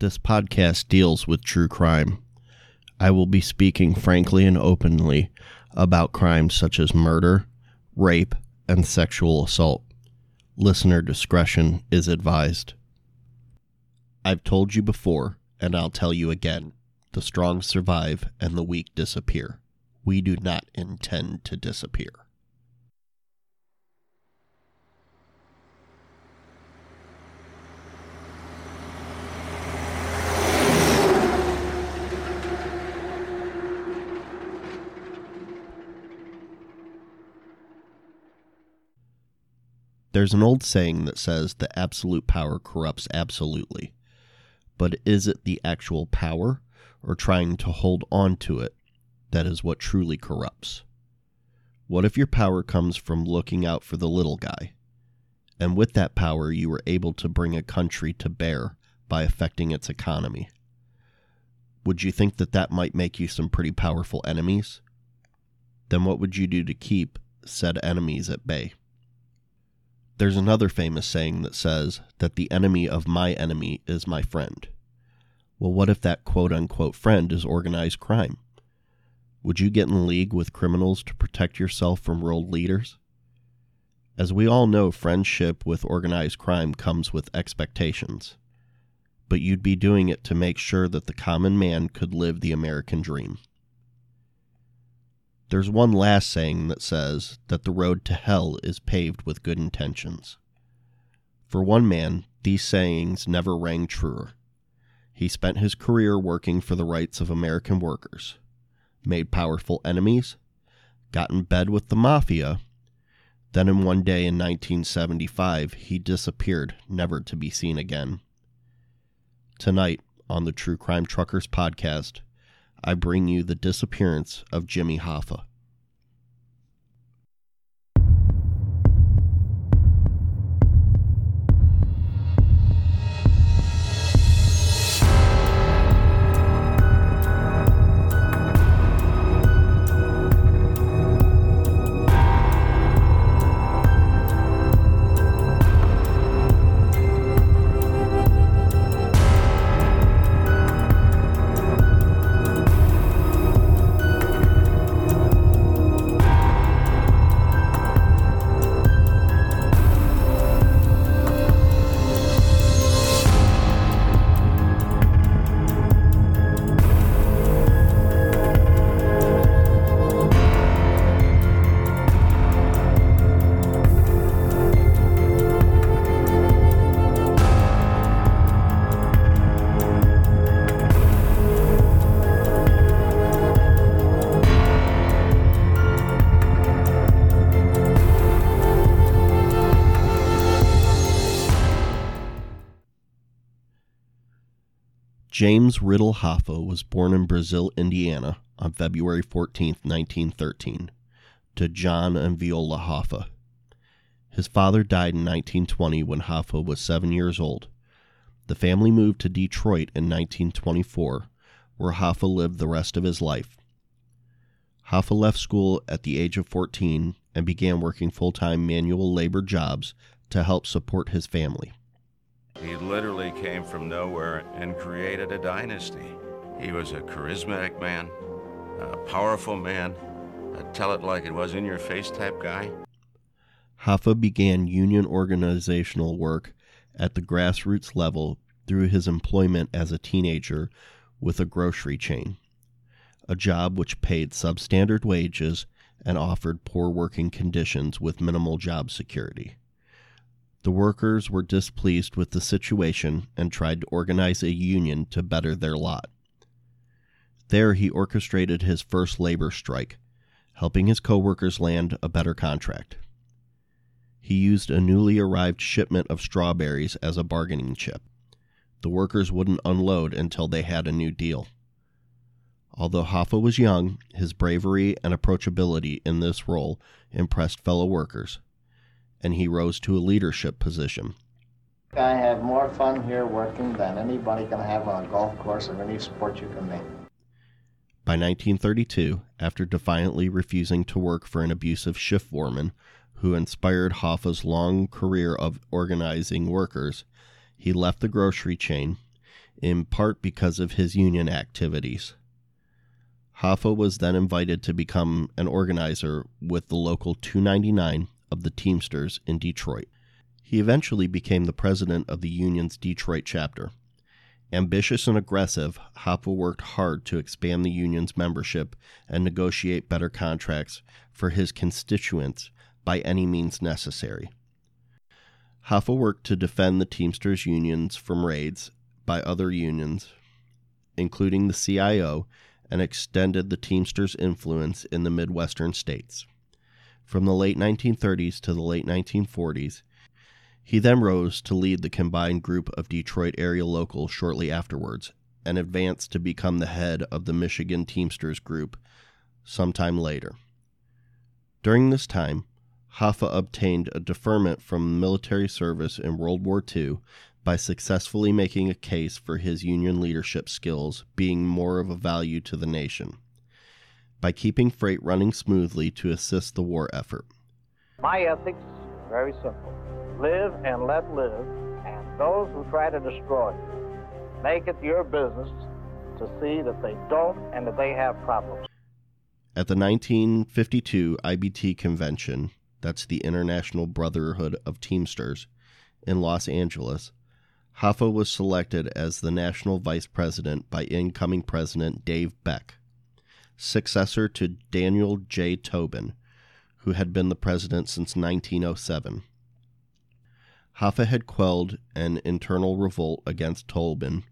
This podcast deals with true crime. I will be speaking frankly and openly about crimes such as murder, rape, and sexual assault. Listener discretion is advised. I've told you before, and I'll tell you again the strong survive and the weak disappear. We do not intend to disappear. There's an old saying that says that absolute power corrupts absolutely. But is it the actual power or trying to hold on to it that is what truly corrupts? What if your power comes from looking out for the little guy? And with that power, you were able to bring a country to bear by affecting its economy. Would you think that that might make you some pretty powerful enemies? Then what would you do to keep said enemies at bay? There's another famous saying that says that the enemy of my enemy is my friend. Well, what if that quote unquote friend is organized crime? Would you get in league with criminals to protect yourself from world leaders? As we all know, friendship with organized crime comes with expectations. But you'd be doing it to make sure that the common man could live the American dream. There's one last saying that says that the road to hell is paved with good intentions. For one man, these sayings never rang truer. He spent his career working for the rights of American workers, made powerful enemies, got in bed with the mafia, then in one day in 1975 he disappeared, never to be seen again. Tonight, on the True Crime Truckers podcast, I bring you the disappearance of Jimmy Hoffa. James Riddle Hoffa was born in Brazil, Indiana on February 14, 1913, to John and Viola Hoffa. His father died in 1920 when Hoffa was seven years old. The family moved to Detroit in 1924, where Hoffa lived the rest of his life. Hoffa left school at the age of 14 and began working full time manual labor jobs to help support his family. He literally came from nowhere and created a dynasty. He was a charismatic man, a powerful man, a tell it like it was in your face type guy. Hoffa began union organizational work at the grassroots level through his employment as a teenager with a grocery chain, a job which paid substandard wages and offered poor working conditions with minimal job security. The workers were displeased with the situation and tried to organize a union to better their lot. There, he orchestrated his first labor strike, helping his coworkers land a better contract. He used a newly arrived shipment of strawberries as a bargaining chip. The workers wouldn't unload until they had a new deal. Although Hoffa was young, his bravery and approachability in this role impressed fellow workers, and he rose to a leadership position. I have more fun here working than anybody can have on a golf course or any sport you can name. By 1932, after defiantly refusing to work for an abusive shift foreman who inspired Hoffa's long career of organizing workers, he left the grocery chain, in part because of his union activities. Hoffa was then invited to become an organizer with the local 299 of the Teamsters in Detroit. He eventually became the president of the union's Detroit chapter. Ambitious and aggressive, Hoffa worked hard to expand the union's membership and negotiate better contracts for his constituents by any means necessary. Hoffa worked to defend the Teamsters unions from raids by other unions, including the CIO, and extended the Teamsters' influence in the Midwestern states. From the late 1930s to the late 1940s, he then rose to lead the combined group of Detroit area locals shortly afterwards and advanced to become the head of the Michigan Teamsters Group sometime later. During this time, Hoffa obtained a deferment from military service in World War II by successfully making a case for his Union leadership skills being more of a value to the nation, by keeping freight running smoothly to assist the war effort. My ethics, very simple live and let live, and those who try to destroy you, make it your business to see that they don't and that they have problems. At the 1952 IBT convention, that's the International Brotherhood of Teamsters, in Los Angeles, Hoffa was selected as the national vice president by incoming President Dave Beck, successor to Daniel J. Tobin, who had been the president since 1907. Hoffa had quelled an internal revolt against Tobin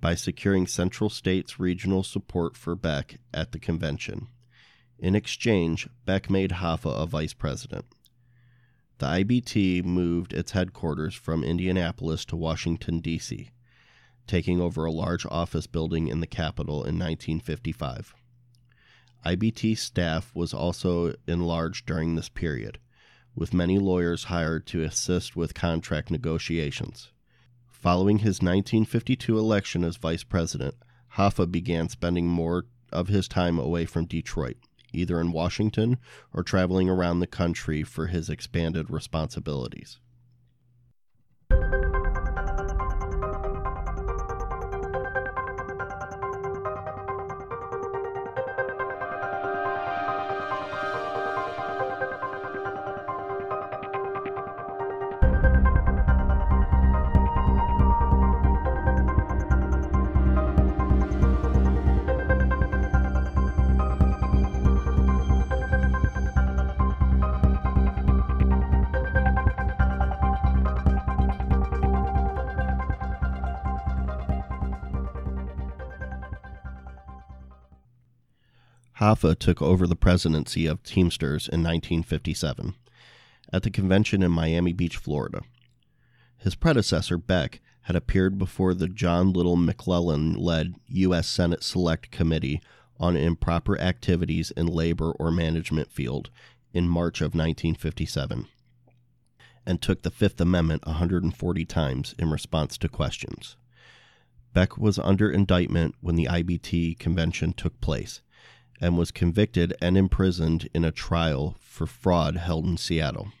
by securing Central States regional support for Beck at the convention. In exchange, Beck made Hoffa a vice president. The IBT moved its headquarters from Indianapolis to Washington, D.C., taking over a large office building in the capital in 1955. IBT staff was also enlarged during this period with many lawyers hired to assist with contract negotiations. Following his 1952 election as vice president, Hoffa began spending more of his time away from Detroit, either in Washington or traveling around the country for his expanded responsibilities. Hoffa took over the presidency of Teamsters in 1957 at the convention in Miami Beach, Florida. His predecessor, Beck, had appeared before the John Little McClellan led U.S. Senate Select Committee on Improper Activities in Labor or Management Field in March of 1957 and took the Fifth Amendment 140 times in response to questions. Beck was under indictment when the IBT convention took place and was convicted and imprisoned in a trial for fraud held in Seattle.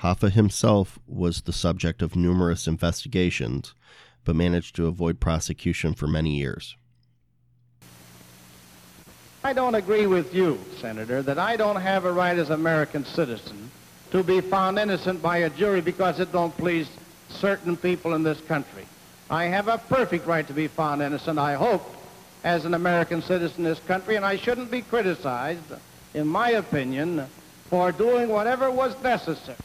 Hoffa himself was the subject of numerous investigations, but managed to avoid prosecution for many years. I don't agree with you, Senator, that I don't have a right as an American citizen to be found innocent by a jury because it don't please certain people in this country. I have a perfect right to be found innocent, I hope, as an American citizen in this country, and I shouldn't be criticized, in my opinion, for doing whatever was necessary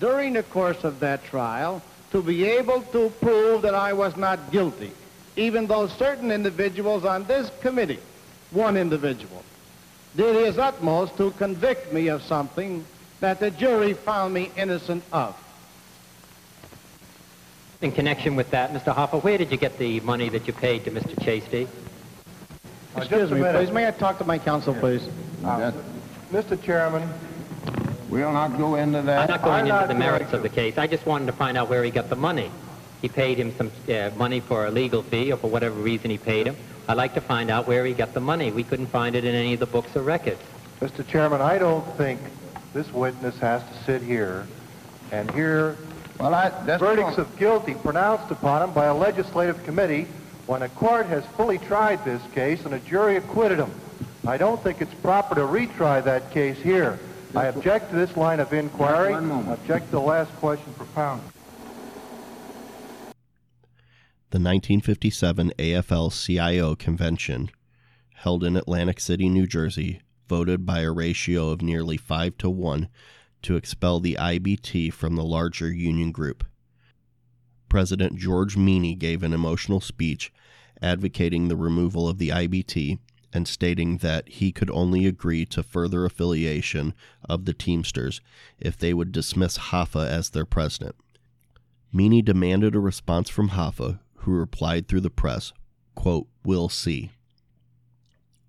during the course of that trial to be able to prove that I was not guilty, even though certain individuals on this committee, one individual, did his utmost to convict me of something that the jury found me innocent of. In connection with that, Mr. Hoffa, where did you get the money that you paid to Mr. Cheasty? Excuse me, please. May I talk to my counsel, please? Uh, Mr. Chairman, we'll not go into that. I'm not going I'm into not the merits to. of the case. I just wanted to find out where he got the money. He paid him some uh, money for a legal fee or for whatever reason he paid him. I'd like to find out where he got the money. We couldn't find it in any of the books or records. Mr. Chairman, I don't think this witness has to sit here and hear Well, I, that's verdicts of guilty pronounced upon him by a legislative committee when a court has fully tried this case and a jury acquitted him. I don't think it's proper to retry that case here. I object to this line of inquiry. One moment. Object to the last question propounded. The 1957 AFL CIO convention, held in Atlantic City, New Jersey, voted by a ratio of nearly 5 to 1 to expel the IBT from the larger union group. President George Meany gave an emotional speech advocating the removal of the IBT and stating that he could only agree to further affiliation of the Teamsters if they would dismiss Hoffa as their president. Meany demanded a response from Hoffa, who replied through the press, quote, We'll see.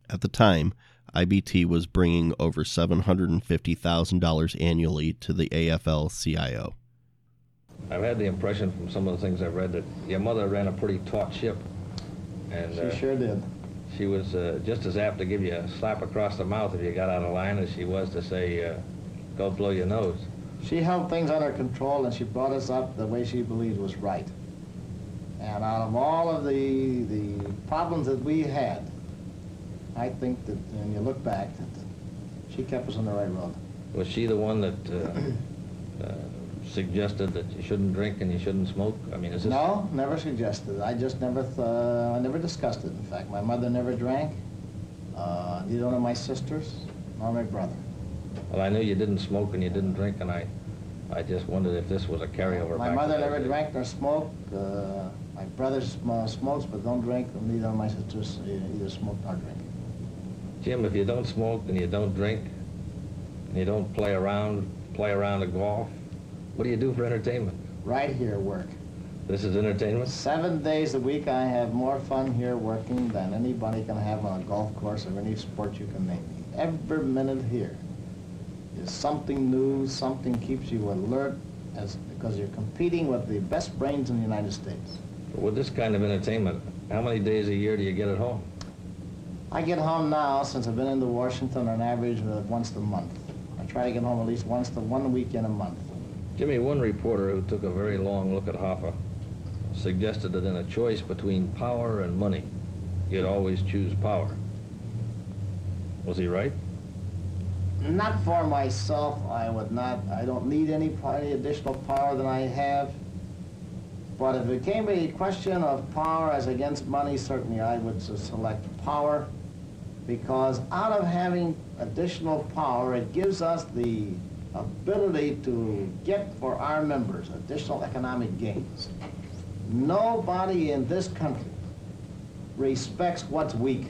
At the time, IBT was bringing over $750,000 annually to the AFL CIO. I've had the impression from some of the things I've read that your mother ran a pretty taut ship. And uh, She sure did. she was uh, just as apt to give you a slap across the mouth if you got out of line as she was to say, uh, go blow your nose. She held things under control and she brought us up the way she believed was right. And out of all of the, the problems that we had, I think that when you look back, that she kept us on the right road. Was she the one that uh, uh, suggested that you shouldn't drink and you shouldn't smoke? I mean, is this... No, never suggested. I just never, th- uh, I never discussed it. In fact, my mother never drank. Uh, neither one of my sisters, nor my brother. Well, I knew you didn't smoke and you didn't drink, and I, I just wondered if this was a carryover My mother never days. drank nor smoked. Uh, my brother sm- smokes but don't drink. and Neither of my sisters uh, either smoke nor drink. Jim, if you don't smoke and you don't drink, and you don't play around, play around at golf, what do you do for entertainment? Right here, work. This is entertainment? Seven days a week, I have more fun here working than anybody can have on a golf course or any sport you can name. Every minute here is something new, something keeps you alert, as because you're competing with the best brains in the United States. With this kind of entertainment, how many days a year do you get at home? I get home now, since I've been into Washington, on average uh, once a month. I try to get home at least once to one weekend a month. Jimmy, one reporter who took a very long look at Hoffa suggested that in a choice between power and money, you'd always choose power. Was he right? Not for myself, I would not, I don't need any, any additional power than I have. But if it came to a question of power as against money, certainly I would select power. Because out of having additional power, it gives us the ability to get for our members additional economic gains. Nobody in this country respects what's weak.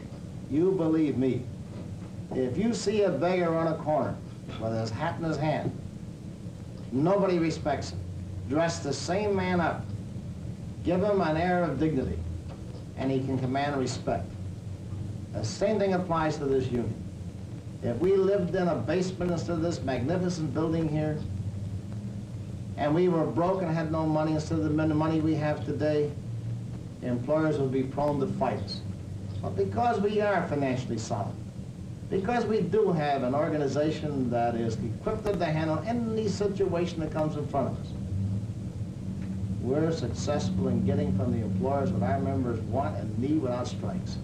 You believe me. If you see a beggar on a corner with his hat in his hand, nobody respects him. Dress the same man up. Give him an air of dignity, and he can command respect. The same thing applies to this union. If we lived in a basement instead of this magnificent building here, and we were broke and had no money instead of the money we have today, employers would be prone to fight us. But because we are financially solid, because we do have an organization that is equipped to handle any situation that comes in front of us, we're successful in getting from the employers what our members want and need without strikes.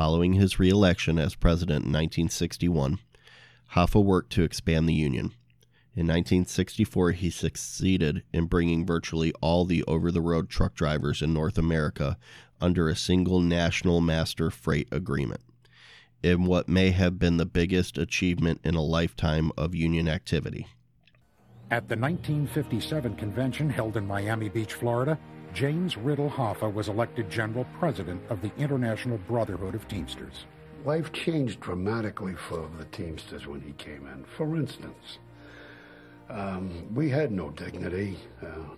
Following his reelection as president in 1961, Hoffa worked to expand the union. In 1964, he succeeded in bringing virtually all the over the road truck drivers in North America under a single national master freight agreement, in what may have been the biggest achievement in a lifetime of union activity. At the 1957 convention held in Miami Beach, Florida, James Riddle Hoffa was elected general president of the International Brotherhood of Teamsters. Life changed dramatically for the Teamsters when he came in. For instance, um, we had no dignity. Uh,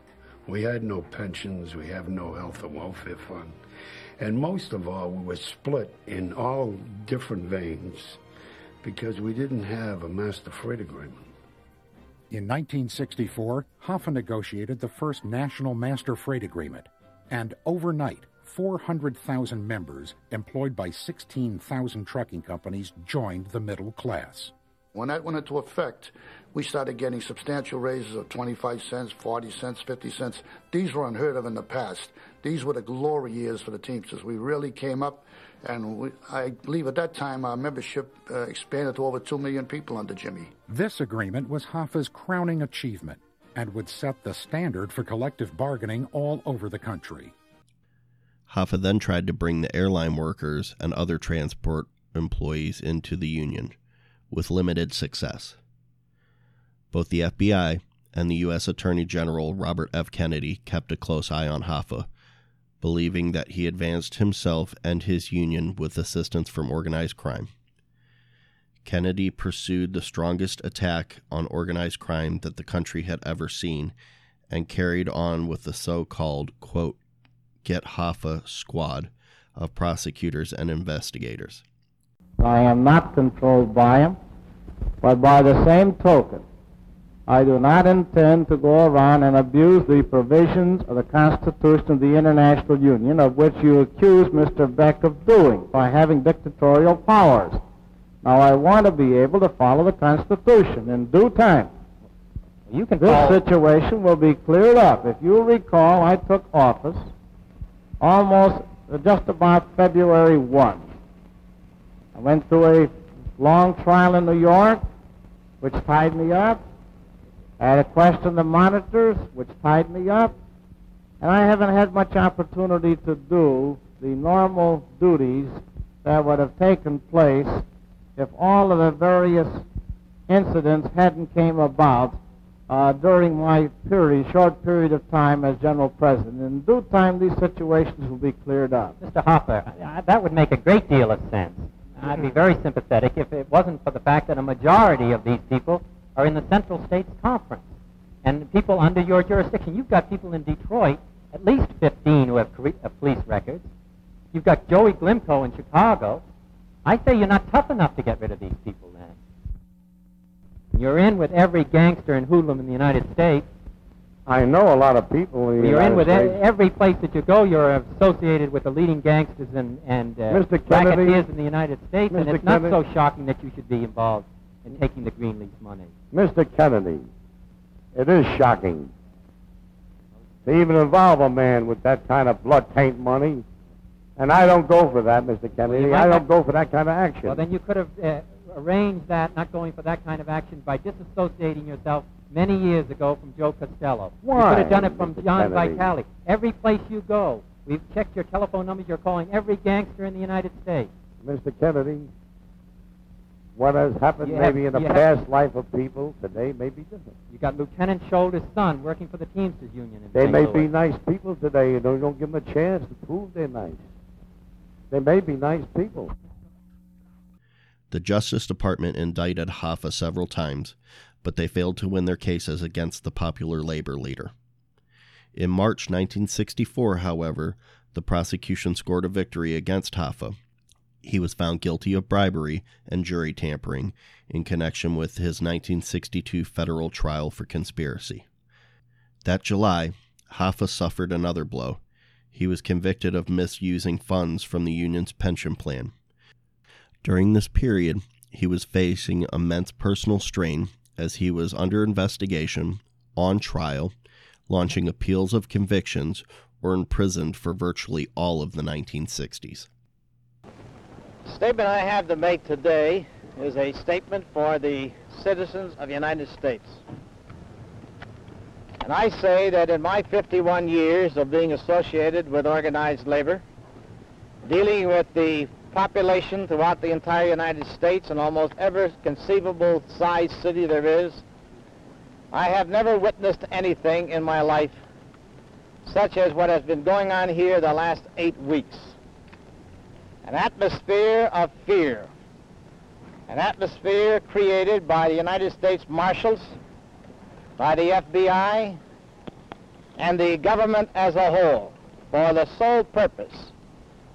We had no pensions, we have no health and welfare fund. And most of all, we were split in all different veins because we didn't have a master freight agreement. In 1964, Hoffa negotiated the first national master freight agreement, and overnight, 400,000 members employed by 16,000 trucking companies joined the middle class. When that went into effect, we started getting substantial raises of 25 cents, 40 cents, 50 cents. These were unheard of in the past. These were the glory years for the Teamsters. We really came up, and we, I believe at that time our membership uh, expanded to over 2 million people under Jimmy. This agreement was Hoffa's crowning achievement and would set the standard for collective bargaining all over the country. Hoffa then tried to bring the airline workers and other transport employees into the union, with limited success. Both the FBI and the U.S. Attorney General Robert F. Kennedy kept a close eye on Hoffa, believing that he advanced himself and his union with assistance from organized crime. Kennedy pursued the strongest attack on organized crime that the country had ever seen and carried on with the so called, quote, Get Hoffa squad of prosecutors and investigators. I am not controlled by him, but by the same token, I do not intend to go around and abuse the provisions of the Constitution of the International Union, of which you accuse Mr. Beck of doing by having dictatorial powers. Now, I want to be able to follow the Constitution in due time. You can This situation will be cleared up. If you recall, I took office almost uh, just about February 1. I went through a long trial in New York, which tied me up. I had to question the monitors, which tied me up. And I haven't had much opportunity to do the normal duties that would have taken place if all of the various incidents hadn't came about uh, during my period, short period of time as general president. In due time, these situations will be cleared up. Mr. Hoffa, I- that would make a great deal of sense. I'd be very sympathetic if it wasn't for the fact that a majority of these people are in the Central States Conference and people under your jurisdiction. You've got people in Detroit, at least 15 who have uh, police records. You've got Joey Glimco in Chicago. I say you're not tough enough to get rid of these people then. You're in with every gangster and hoodlum in the United States. I know a lot of people in You're in with States. every place that you go. You're associated with the leading gangsters and and uh, Mr. Kennedy- racketeers in the United States, and Mr. it's not so shocking that you should be involved in taking the Greenleaf money. Mr. Kennedy, it is shocking to even involve a man with that kind of blood taint money. And I don't go for that, Mr. Kennedy. you I don't go for that kind of action. Well, then you could have uh, arranged that, not going for that kind of action, by disassociating yourself many years ago from Joe Costello. Why? You could have done it from Mr. John Kennedy? Vitale. Every place you go, we've checked your telephone numbers. You're calling every gangster in the United States. Mr. Kennedy, what has happened You have- maybe in the you have- past life of people today may be different. You got Lieutenant Shoulder's son working for the Teamsters Union in They St. may Louis. be nice people today. You don't, don't give them a chance to prove they're nice. They may be nice people. The Justice Department indicted Hoffa several times, but they failed to win their cases against the popular labor leader. In March 1964, however, the prosecution scored a victory against Hoffa. He was found guilty of bribery and jury tampering in connection with his 1962 federal trial for conspiracy. That July, Hoffa suffered another blow. He was convicted of misusing funds from the union's pension plan. During this period, he was facing immense personal strain as he was under investigation, on trial, launching appeals of convictions, or imprisoned for virtually all of the 1960s. Statement I have to make today is a statement for the citizens of the United States. And I say that in my 51 years of being associated with organized labor, dealing with the population throughout the entire United States and almost every conceivable size city there is, I have never witnessed anything in my life such as what has been going on here the last eight weeks an atmosphere of fear, an atmosphere created by the United States Marshals, by the FBI, and the government as a whole for the sole purpose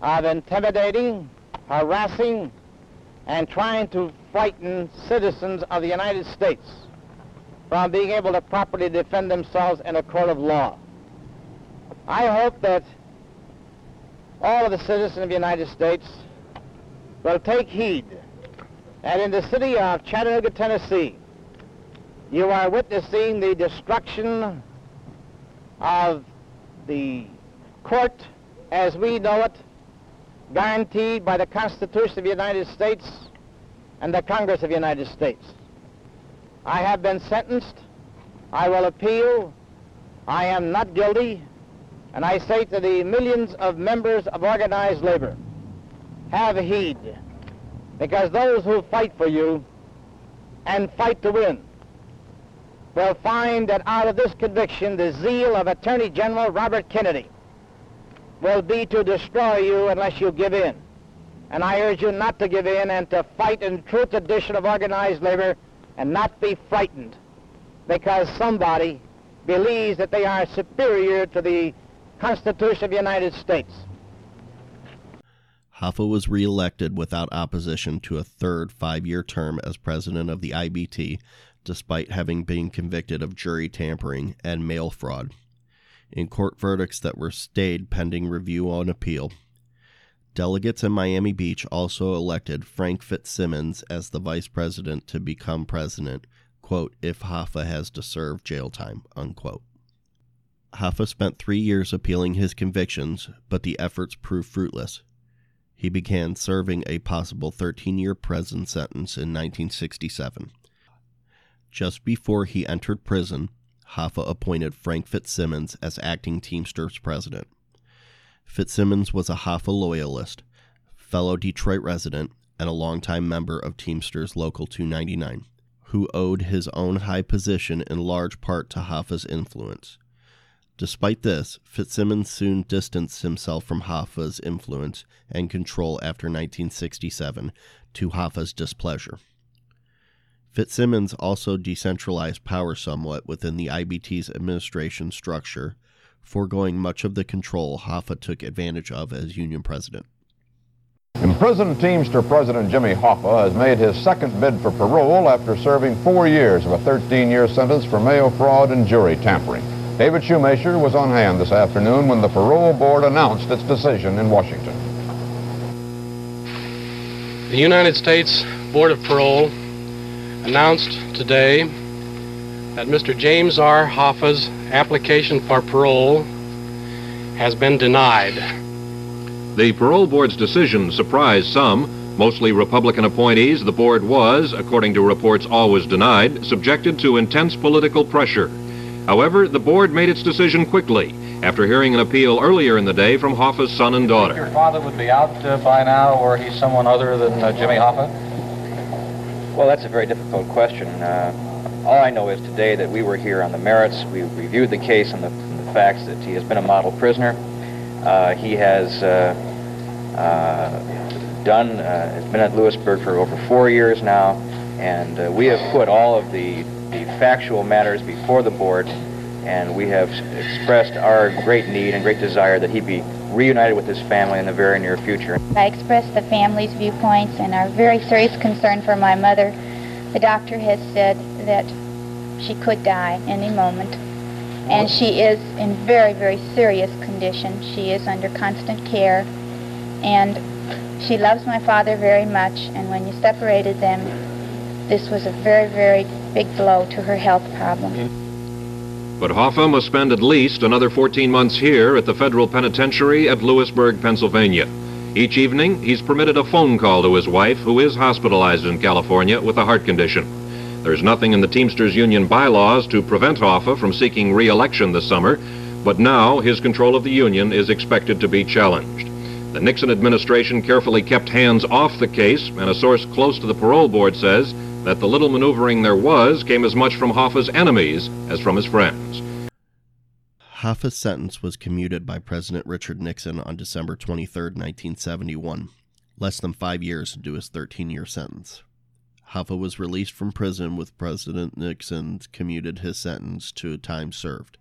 of intimidating, harassing, and trying to frighten citizens of the United States from being able to properly defend themselves in a court of law. I hope that all of the citizens of the United States will take heed that in the city of Chattanooga, Tennessee, you are witnessing the destruction of the court as we know it, guaranteed by the Constitution of the United States and the Congress of the United States. I have been sentenced. I will appeal. I am not guilty. And I say to the millions of members of organized labor, have heed, because those who fight for you and fight to win will find that out of this conviction, the zeal of Attorney General Robert Kennedy will be to destroy you unless you give in. And I urge you not to give in and to fight in true tradition of organized labor and not be frightened because somebody believes that they are superior to the Constitution of the United States. Hoffa was reelected without opposition to a third five year term as president of the IBT, despite having been convicted of jury tampering and mail fraud. In court verdicts that were stayed pending review on appeal, delegates in Miami Beach also elected Frank Fitzsimmons as the vice president to become president, quote, if Hoffa has to serve jail time, unquote. Hoffa spent three years appealing his convictions, but the efforts proved fruitless. He began serving a possible 13 year prison sentence in 1967. Just before he entered prison, Hoffa appointed Frank Fitzsimmons as acting Teamsters president. Fitzsimmons was a Hoffa loyalist, fellow Detroit resident, and a longtime member of Teamsters Local 299, who owed his own high position in large part to Hoffa's influence. Despite this, Fitzsimmons soon distanced himself from Hoffa's influence and control after 1967 to Hoffa's displeasure. Fitzsimmons also decentralized power somewhat within the IBT's administration structure, foregoing much of the control Hoffa took advantage of as union president. Imprisoned Teamster President Jimmy Hoffa has made his second bid for parole after serving four years of a 13-year sentence for mail fraud and jury tampering. David Shoemaker was on hand this afternoon when the parole board announced its decision in Washington. The United States Board of Parole announced today that Mr. James R. Hoffa's application for parole has been denied. The parole board's decision surprised some. Mostly Republican appointees, the board was, according to reports always denied, subjected to intense political pressure. However, the board made its decision quickly after hearing an appeal earlier in the day from Hoffa's son and daughter. Your father would be out uh, by now, or he's someone other than uh, Jimmy Hoffa? Well, that's a very difficult question. Uh, all I know is today that we were here on the merits. We reviewed the case and the, the facts that he has been a model prisoner. Uh, he has uh, uh, done, has been at Lewisburg for over four years now, and we have put all of the the factual matters before the board, and we have expressed our great need and great desire that he be reunited with his family in the very near future. I expressed the family's viewpoints and our very serious concern for my mother. The doctor has said that she could die any moment, and she is in very, very serious condition. She is under constant care, and she loves my father very much, and when you separated them, this was a very, very big blow to her health problem. But Hoffa must spend at least another 14 months here at the federal penitentiary at Lewisburg, Pennsylvania. Each evening, he's permitted a phone call to his wife, who is hospitalized in California with a heart condition. There's nothing in the Teamsters Union bylaws to prevent Hoffa from seeking re-election this summer, but now his control of the union is expected to be challenged. The Nixon administration carefully kept hands off the case, and a source close to the parole board says that the little maneuvering there was came as much from Hoffa's enemies as from his friends. Hoffa's sentence was commuted by President Richard Nixon on December 23, 1971, less than five years into his 13 year sentence. Hoffa was released from prison with President Nixon commuted his sentence to time served.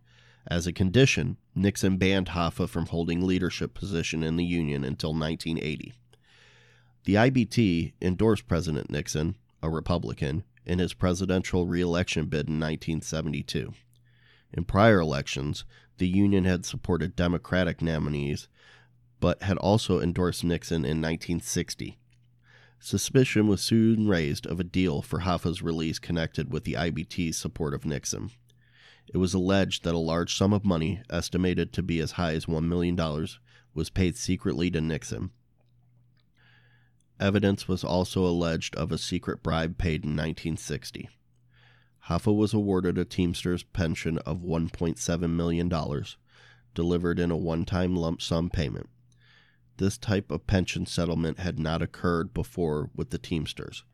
As a condition, Nixon banned Hoffa from holding leadership position in the Union until 1980. The IBT endorsed President Nixon, a Republican, in his presidential reelection bid in 1972. In prior elections, the Union had supported Democratic nominees, but had also endorsed Nixon in 1960. Suspicion was soon raised of a deal for Hoffa's release connected with the IBT's support of Nixon. It was alleged that a large sum of money, estimated to be as high as $1 million, was paid secretly to Nixon. Evidence was also alleged of a secret bribe paid in 1960. Hoffa was awarded a Teamsters pension of $1.7 million, delivered in a one time lump sum payment. This type of pension settlement had not occurred before with the Teamsters.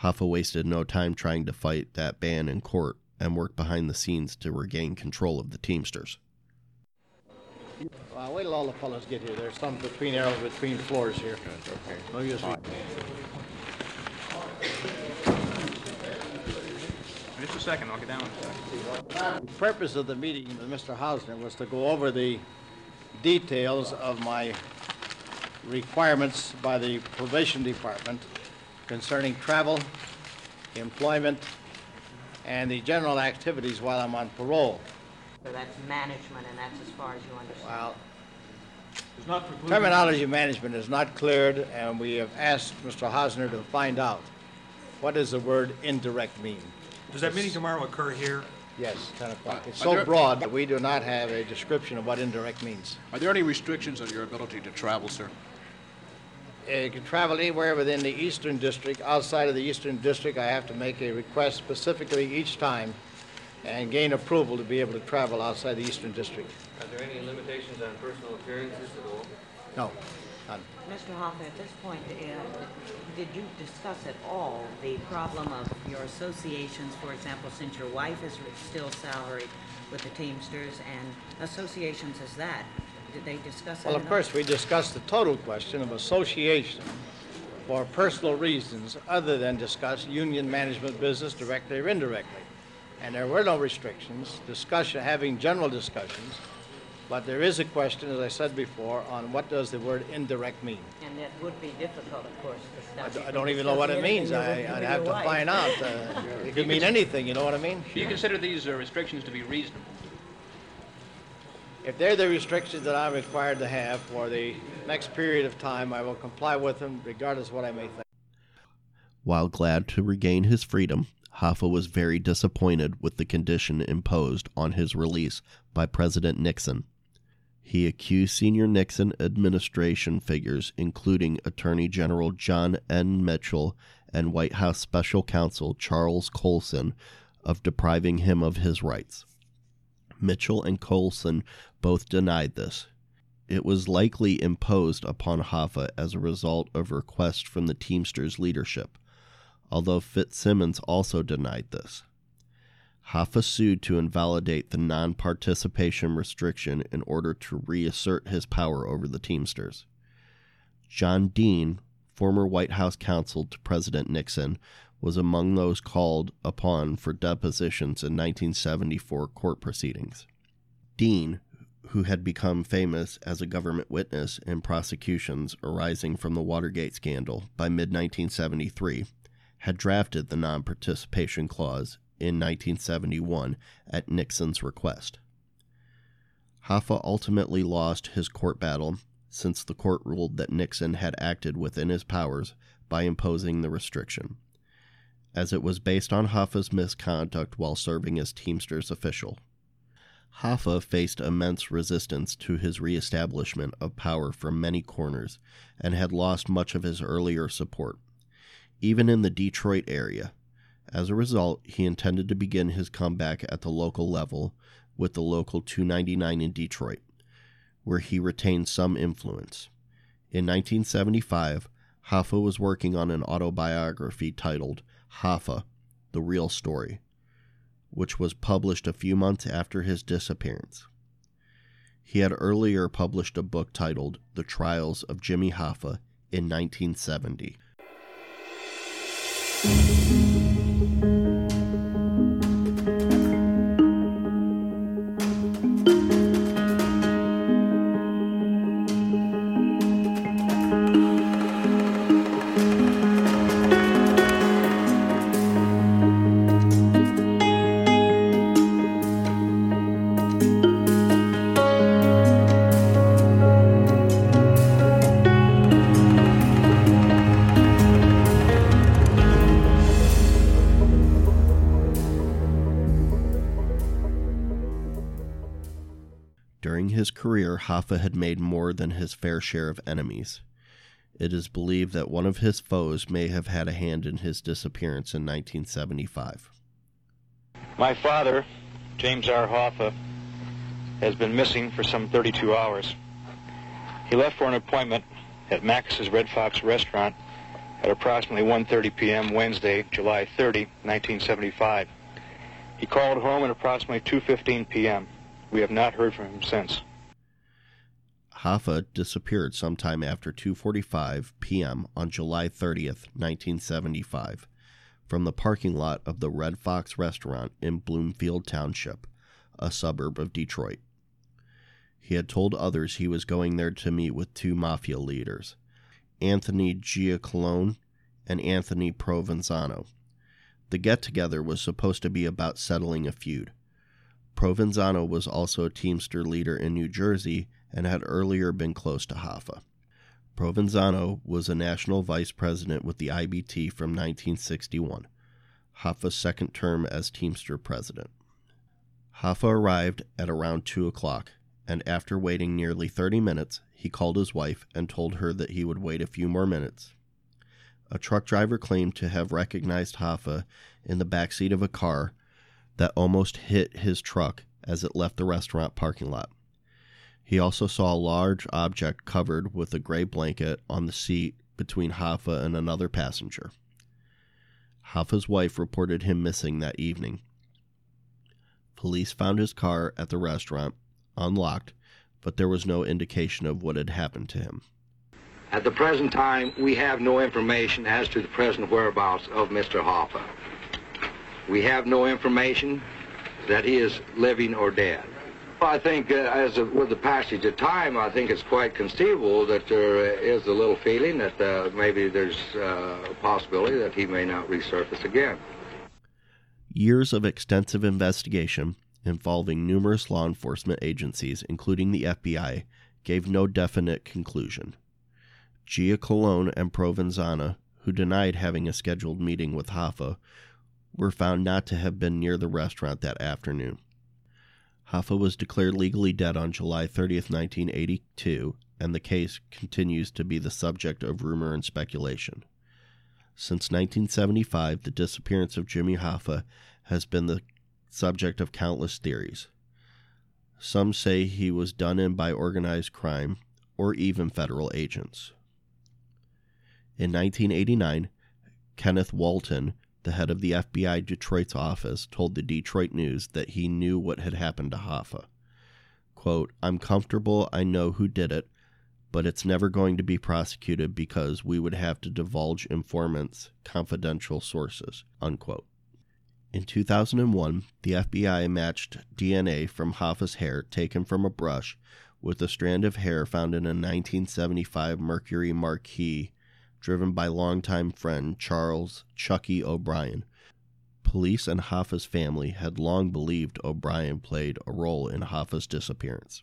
Hoffa wasted no time trying to fight that ban in court and worked behind the scenes to regain control of the Teamsters. Well, wait till all the fellows get here. There's some between arrows between floors here. okay. No use. Oh, Just a second, I'll get down in a second. The purpose of the meeting with Mr. Hausner was to go over the details of my requirements by the probation department concerning travel, employment, and the general activities while I'm on parole. So that's management, and that's as far as you understand. Well, terminology management is not cleared, and we have asked Mr. Hosner to find out what does the word indirect mean. Does that meeting tomorrow occur here? Yes, 10 o'clock. Uh, it's Are so there- broad that we do not have a description of what indirect means. Are there any restrictions on your ability to travel, sir? Uh, You can travel anywhere within the Eastern District. Outside of the Eastern District, I have to make a request specifically each time and gain approval to be able to travel outside the Eastern District. Are there any limitations on personal appearances at all? No, none. Mr. Hoffa, at this point, uh, did you discuss at all the problem of your associations, for example, since your wife is still salaried with the Teamsters, and associations as that? Did they discuss that? Well, of at all? course, we discussed the total question of association for personal reasons other than discuss union management business directly or indirectly. And there were no restrictions, discussion, having general discussions, but there is a question, as I said before, on what does the word indirect mean? And it would be difficult, of course, to I stop d- you I from don't even know what it discussing means. anything I, with- I'd with have to wife. find out. Uh, It could mean anything, you know what I mean? Do you consider these uh, restrictions to be reasonable? If they're the restrictions that I'm required to have for the next period of time, I will comply with them regardless what I may think. While glad to regain his freedom, Hoffa was very disappointed with the condition imposed on his release by President Nixon. He accused senior Nixon administration figures, including Attorney General John N. Mitchell and White House Special Counsel Charles Colson, of depriving him of his rights. Mitchell and Colson both denied this. It was likely imposed upon Hoffa as a result of requests from the Teamsters leadership, although Fitzsimmons also denied this. Hoffa sued to invalidate the non participation restriction in order to reassert his power over the Teamsters. John Dean, former White House counsel to President Nixon, was among those called upon for depositions in 1974 court proceedings. Dean, who had become famous as a government witness in prosecutions arising from the Watergate scandal by mid 1973, had drafted the non participation clause in 1971 at Nixon's request. Hoffa ultimately lost his court battle since the court ruled that Nixon had acted within his powers by imposing the restriction, as it was based on Hoffa's misconduct while serving as Teamsters official. Hoffa faced immense resistance to his reestablishment of power from many corners and had lost much of his earlier support, even in the Detroit area. As a result, he intended to begin his comeback at the local level with the Local 299 in Detroit, where he retained some influence. In 1975, Hoffa was working on an autobiography titled Hoffa The Real Story, which was published a few months after his disappearance. He had earlier published a book titled The Trials of Jimmy Hoffa in 1970. His career, Hoffa had made more than his fair share of enemies. It is believed that one of his foes may have had a hand in his disappearance in 1975. My father, James R. Hoffa, has been missing for some 32 hours. He left for an appointment at Max's Red Fox restaurant at approximately 1.30 p.m. Wednesday, July 30, 1975. He called home at approximately 2.15 p.m. We have not heard from him since. Hoffa disappeared sometime after 2:45 p.m. on July 30th, 1975, from the parking lot of the Red Fox restaurant in Bloomfield Township, a suburb of Detroit. He had told others he was going there to meet with two mafia leaders, Anthony Giacalone and Anthony Provenzano. The get together was supposed to be about settling a feud. Provenzano was also a Teamster leader in New Jersey and had earlier been close to Hoffa. Provenzano was a national vice president with the IBT from 1961, Hoffa's second term as Teamster president. Hoffa arrived at around 2 o'clock, and after waiting nearly 30 minutes, he called his wife and told her that he would wait a few more minutes. A truck driver claimed to have recognized Hoffa in the back seat of a car that almost hit his truck as it left the restaurant parking lot. He also saw a large object covered with a gray blanket on the seat between Hoffa and another passenger. Hoffa's wife reported him missing that evening. Police found his car at the restaurant, unlocked, but there was no indication of what had happened to him. At the present time, we have no information as to the present whereabouts of Mr. Hoffa. We have no information that he is living or dead. I think uh, as a, with the passage of time, I think it's quite conceivable that there is a little feeling that uh, maybe there's uh, a possibility that he may not resurface again. Years of extensive investigation involving numerous law enforcement agencies, including the FBI, gave no definite conclusion. Giacalone and Provenzano, who denied having a scheduled meeting with Hoffa, were found not to have been near the restaurant that afternoon. Hoffa was declared legally dead on July 30, 1982, and the case continues to be the subject of rumor and speculation. Since 1975, the disappearance of Jimmy Hoffa has been the subject of countless theories. Some say he was done in by organized crime or even federal agents. In 1989, Kenneth Walton the head of the FBI Detroit's office told the Detroit News that he knew what had happened to Hoffa. Quote, I'm comfortable I know who did it, but it's never going to be prosecuted because we would have to divulge informants' confidential sources. Unquote. In 2001, the FBI matched DNA from Hoffa's hair taken from a brush with a strand of hair found in a 1975 Mercury Marquis driven by longtime friend Charles Chucky O'Brien. Police and Hoffa's family had long believed O'Brien played a role in Hoffa's disappearance.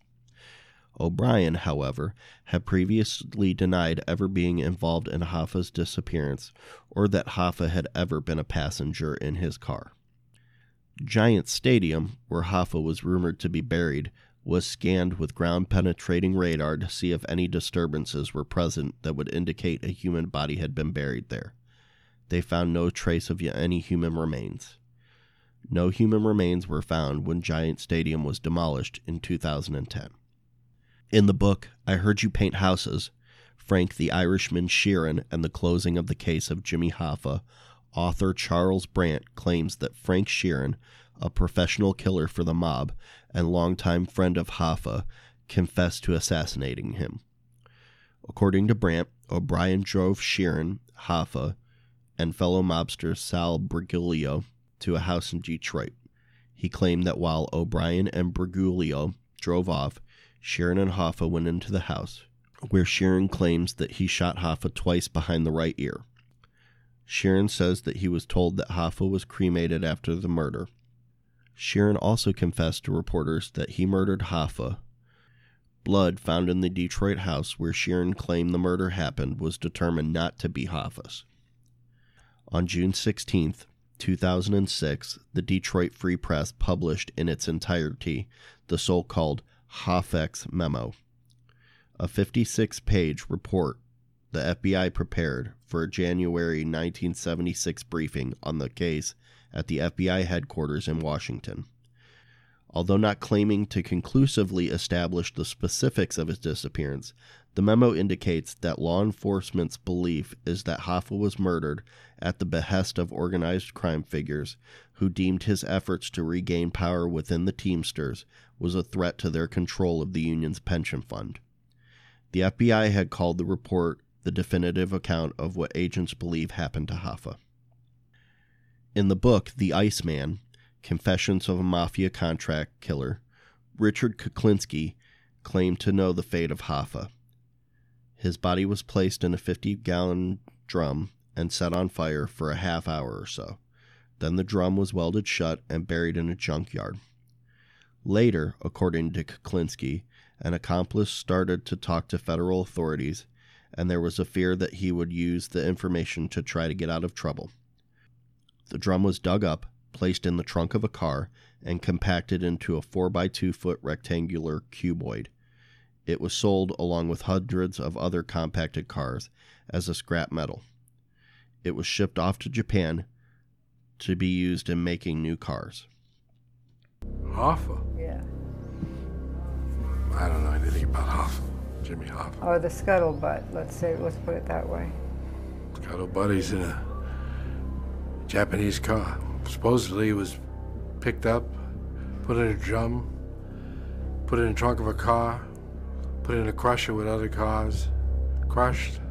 O'Brien, however, had previously denied ever being involved in Hoffa's disappearance or that Hoffa had ever been a passenger in his car. Giant Stadium, where Hoffa was rumored to be buried, was scanned with ground penetrating radar to see if any disturbances were present that would indicate a human body had been buried there. They found no trace of any human remains. No human remains were found when Giant Stadium was demolished in 2010. In the book, I Heard You Paint Houses, Frank the Irishman Sheeran and the Closing of the Case of Jimmy Hoffa, author Charles Brandt claims that Frank Sheeran, a professional killer for the mob and longtime friend of Hoffa, confessed to assassinating him. According to Brandt, O'Brien drove Sheeran, Hoffa, and fellow mobster Sal Briguglio to a house in Detroit. He claimed that while O'Brien and Briguglio drove off, Sheeran and Hoffa went into the house, where Sheeran claims that he shot Hoffa twice behind the right ear. Sheeran says that he was told that Hoffa was cremated after the murder. Sheeran also confessed to reporters that he murdered Hoffa. Blood found in the Detroit house where Sheeran claimed the murder happened was determined not to be Hoffa's. On June 16, 2006, the Detroit Free Press published in its entirety the so called Hoffex memo, a 56 page report the FBI prepared for a January 1976 briefing on the case at the FBI headquarters in Washington. Although not claiming to conclusively establish the specifics of his disappearance, the memo indicates that law enforcement's belief is that Hoffa was murdered at the behest of organized crime figures who deemed his efforts to regain power within the Teamsters was a threat to their control of the union's pension fund. The FBI had called the report the definitive account of what agents believe happened to Hoffa. In the book The Iceman Confessions of a Mafia Contract Killer, Richard Kuklinski claimed to know the fate of Hoffa. His body was placed in a 50 gallon drum and set on fire for a half hour or so. Then the drum was welded shut and buried in a junkyard. Later, according to Kuklinski, an accomplice started to talk to federal authorities, and there was a fear that he would use the information to try to get out of trouble. The drum was dug up, placed in the trunk of a car, and compacted into a 4 by 2 foot rectangular cuboid. It was sold along with hundreds of other compacted cars as a scrap metal. It was shipped off to Japan to be used in making new cars. Hoffa? Yeah. I don't know anything about Hoffa. Jimmy Hoffa. Or the scuttlebutt, let's say, let's put it that way. Scuttlebutt, he's in a Japanese car. Supposedly he was picked up, put in a drum, put in the trunk of a car, put in a crusher with other cars, crushed,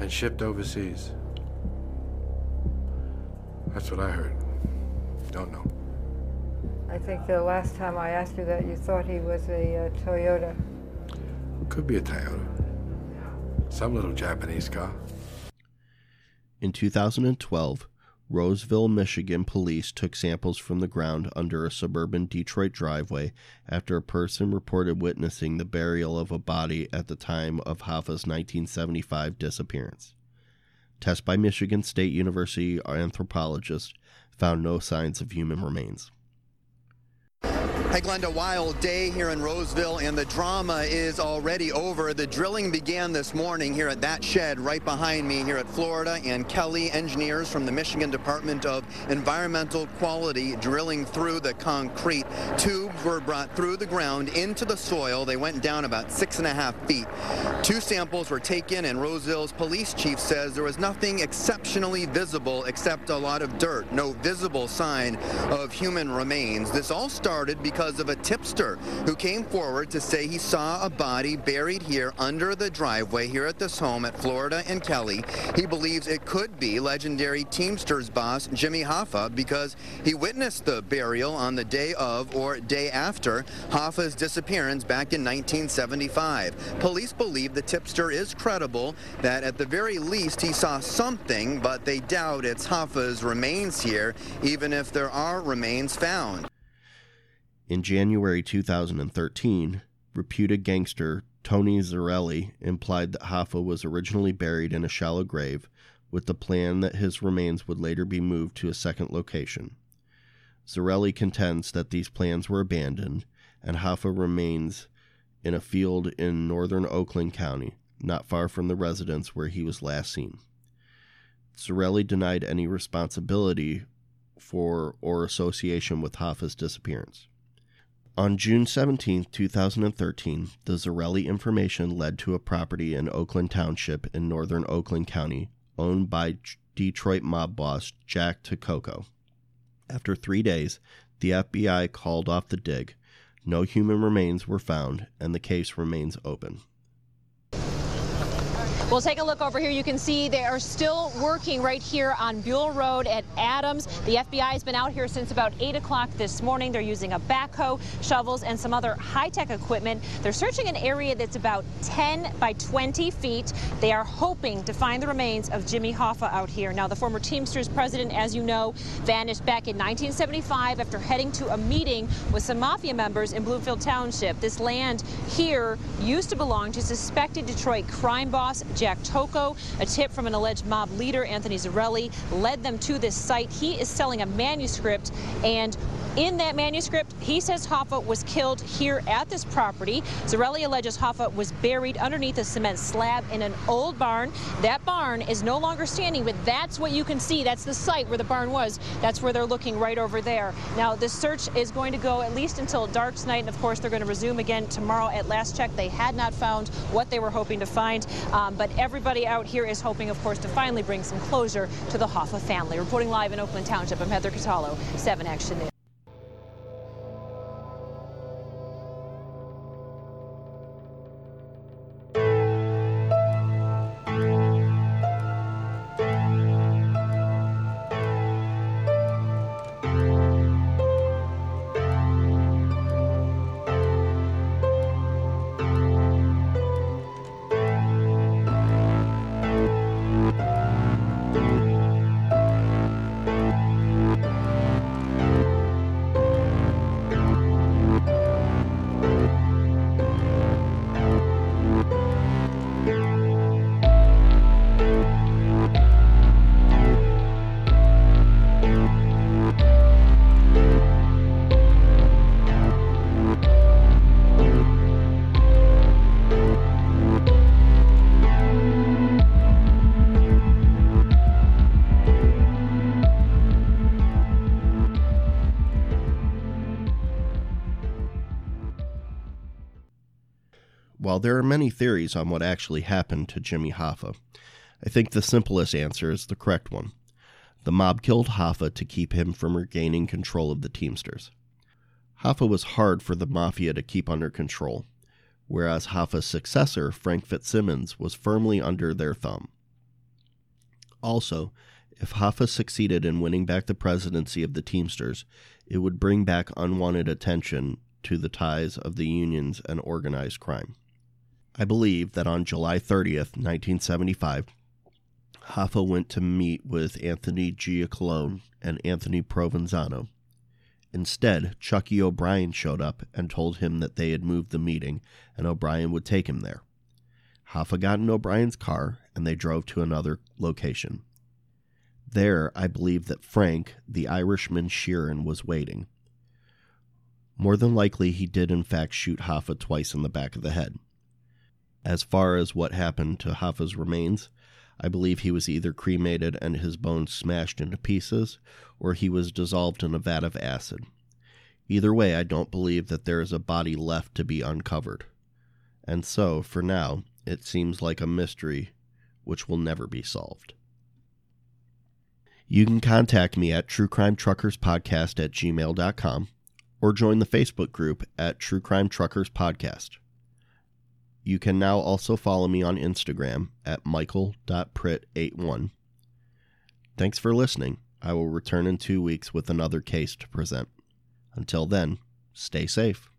and shipped overseas. That's what I heard. Don't know. I think the last time I asked you that, you thought he was a uh, Toyota. Could be a Toyota. Some little Japanese car. In 2012, Roseville, Michigan police took samples from the ground under a suburban Detroit driveway after a person reported witnessing the burial of a body at the time of Hoffa's 1975 disappearance. Tests by Michigan State University anthropologists found no signs of human remains. Hey, Glenda, wild day here in Roseville, and the drama is already over. The drilling began this morning here at that shed right behind me here at Florida, and Kelly engineers from the Michigan Department of Environmental Quality drilling through the concrete. Tubes were brought through the ground into the soil. They went down about six and a half feet. Two samples were taken, and Roseville's police chief says there was nothing exceptionally visible except a lot of dirt, no visible sign of human remains. This all started because because of a tipster who came forward to say he saw a body buried here under the driveway here at this home at Florida and Kelly. He believes it could be legendary Teamsters boss Jimmy Hoffa because he witnessed the burial on the day of or day after Hoffa's disappearance back in 1975. Police believe the tipster is credible that at the very least he saw something, but they doubt it's Hoffa's remains here, even if there are remains found. In January 2013, reputed gangster Tony Zerilli implied that Hoffa was originally buried in a shallow grave with the plan that his remains would later be moved to a second location. Zerilli contends that these plans were abandoned and Hoffa remains in a field in northern Oakland County, not far from the residence where he was last seen. Zerilli denied any responsibility for or association with Hoffa's disappearance. On June 17, 2013, the Zerilli information led to a property in Oakland Township in northern Oakland County owned by Detroit mob boss Jack Tocco. After three days, the FBI called off the dig. No human remains were found, and the case remains open. We'll take a look over here. You can see they are still working right here on Buell Road at Adams. The FBI has been out here since about 8 o'clock this morning. They're using a backhoe, shovels, and some other high-tech equipment. They're searching an area that's about 10 by 20 feet. They are hoping to find the remains of Jimmy Hoffa out here. Now, the former Teamsters president, as you know, vanished back in 1975 after heading to a meeting with some mafia members in Bloomfield Township. This land here used to belong to suspected Detroit crime boss Jack Tocco. A tip from an alleged mob leader, Anthony Zerilli, led them to this site. He is selling a manuscript and in that manuscript, he says Hoffa was killed here at this property. Zerilli alleges Hoffa was buried underneath a cement slab in an old barn. That barn is no longer standing, but that's what you can see. That's the site where the barn was. That's where they're looking right over there. Now, the search is going to go at least until dark tonight, and of course, they're going to resume again tomorrow. At last check, they had not found what they were hoping to find, um, but everybody out here is hoping, of course, to finally bring some closure to the Hoffa family. Reporting live in Oakland Township, I'm Heather Catallo, 7 Action News. There are many theories on what actually happened to Jimmy Hoffa, I think the simplest answer is the correct one. The mob killed Hoffa to keep him from regaining control of the Teamsters. Hoffa was hard for the Mafia to keep under control, whereas Hoffa's successor, Frank Fitzsimmons, was firmly under their thumb. Also, if Hoffa succeeded in winning back the presidency of the Teamsters, it would bring back unwanted attention to the ties of the unions and organized crime. I believe that on July 30th, 1975, Hoffa went to meet with Anthony Giacalone and Anthony Provenzano. Instead, Chucky O'Brien showed up and told him that they had moved the meeting and O'Brien would take him there. Hoffa got in O'Brien's car and they drove to another location. There, I believe that Frank, the Irishman Sheeran, was waiting. More than likely, he did in fact shoot Hoffa twice in the back of the head. As far as what happened to Hoffa's remains, I believe he was either cremated and his bones smashed into pieces, or he was dissolved in a vat of acid. Either way, I don't believe that there is a body left to be uncovered. And so, for now, it seems like a mystery which will never be solved. You can contact me at truecrimetruckerspodcast at gmail.com or join the Facebook group at True Crime Truckers Podcast. You can now also follow me on Instagram at michael.pritt81. Thanks for listening. I will return in two weeks with another case to present. Until then, stay safe.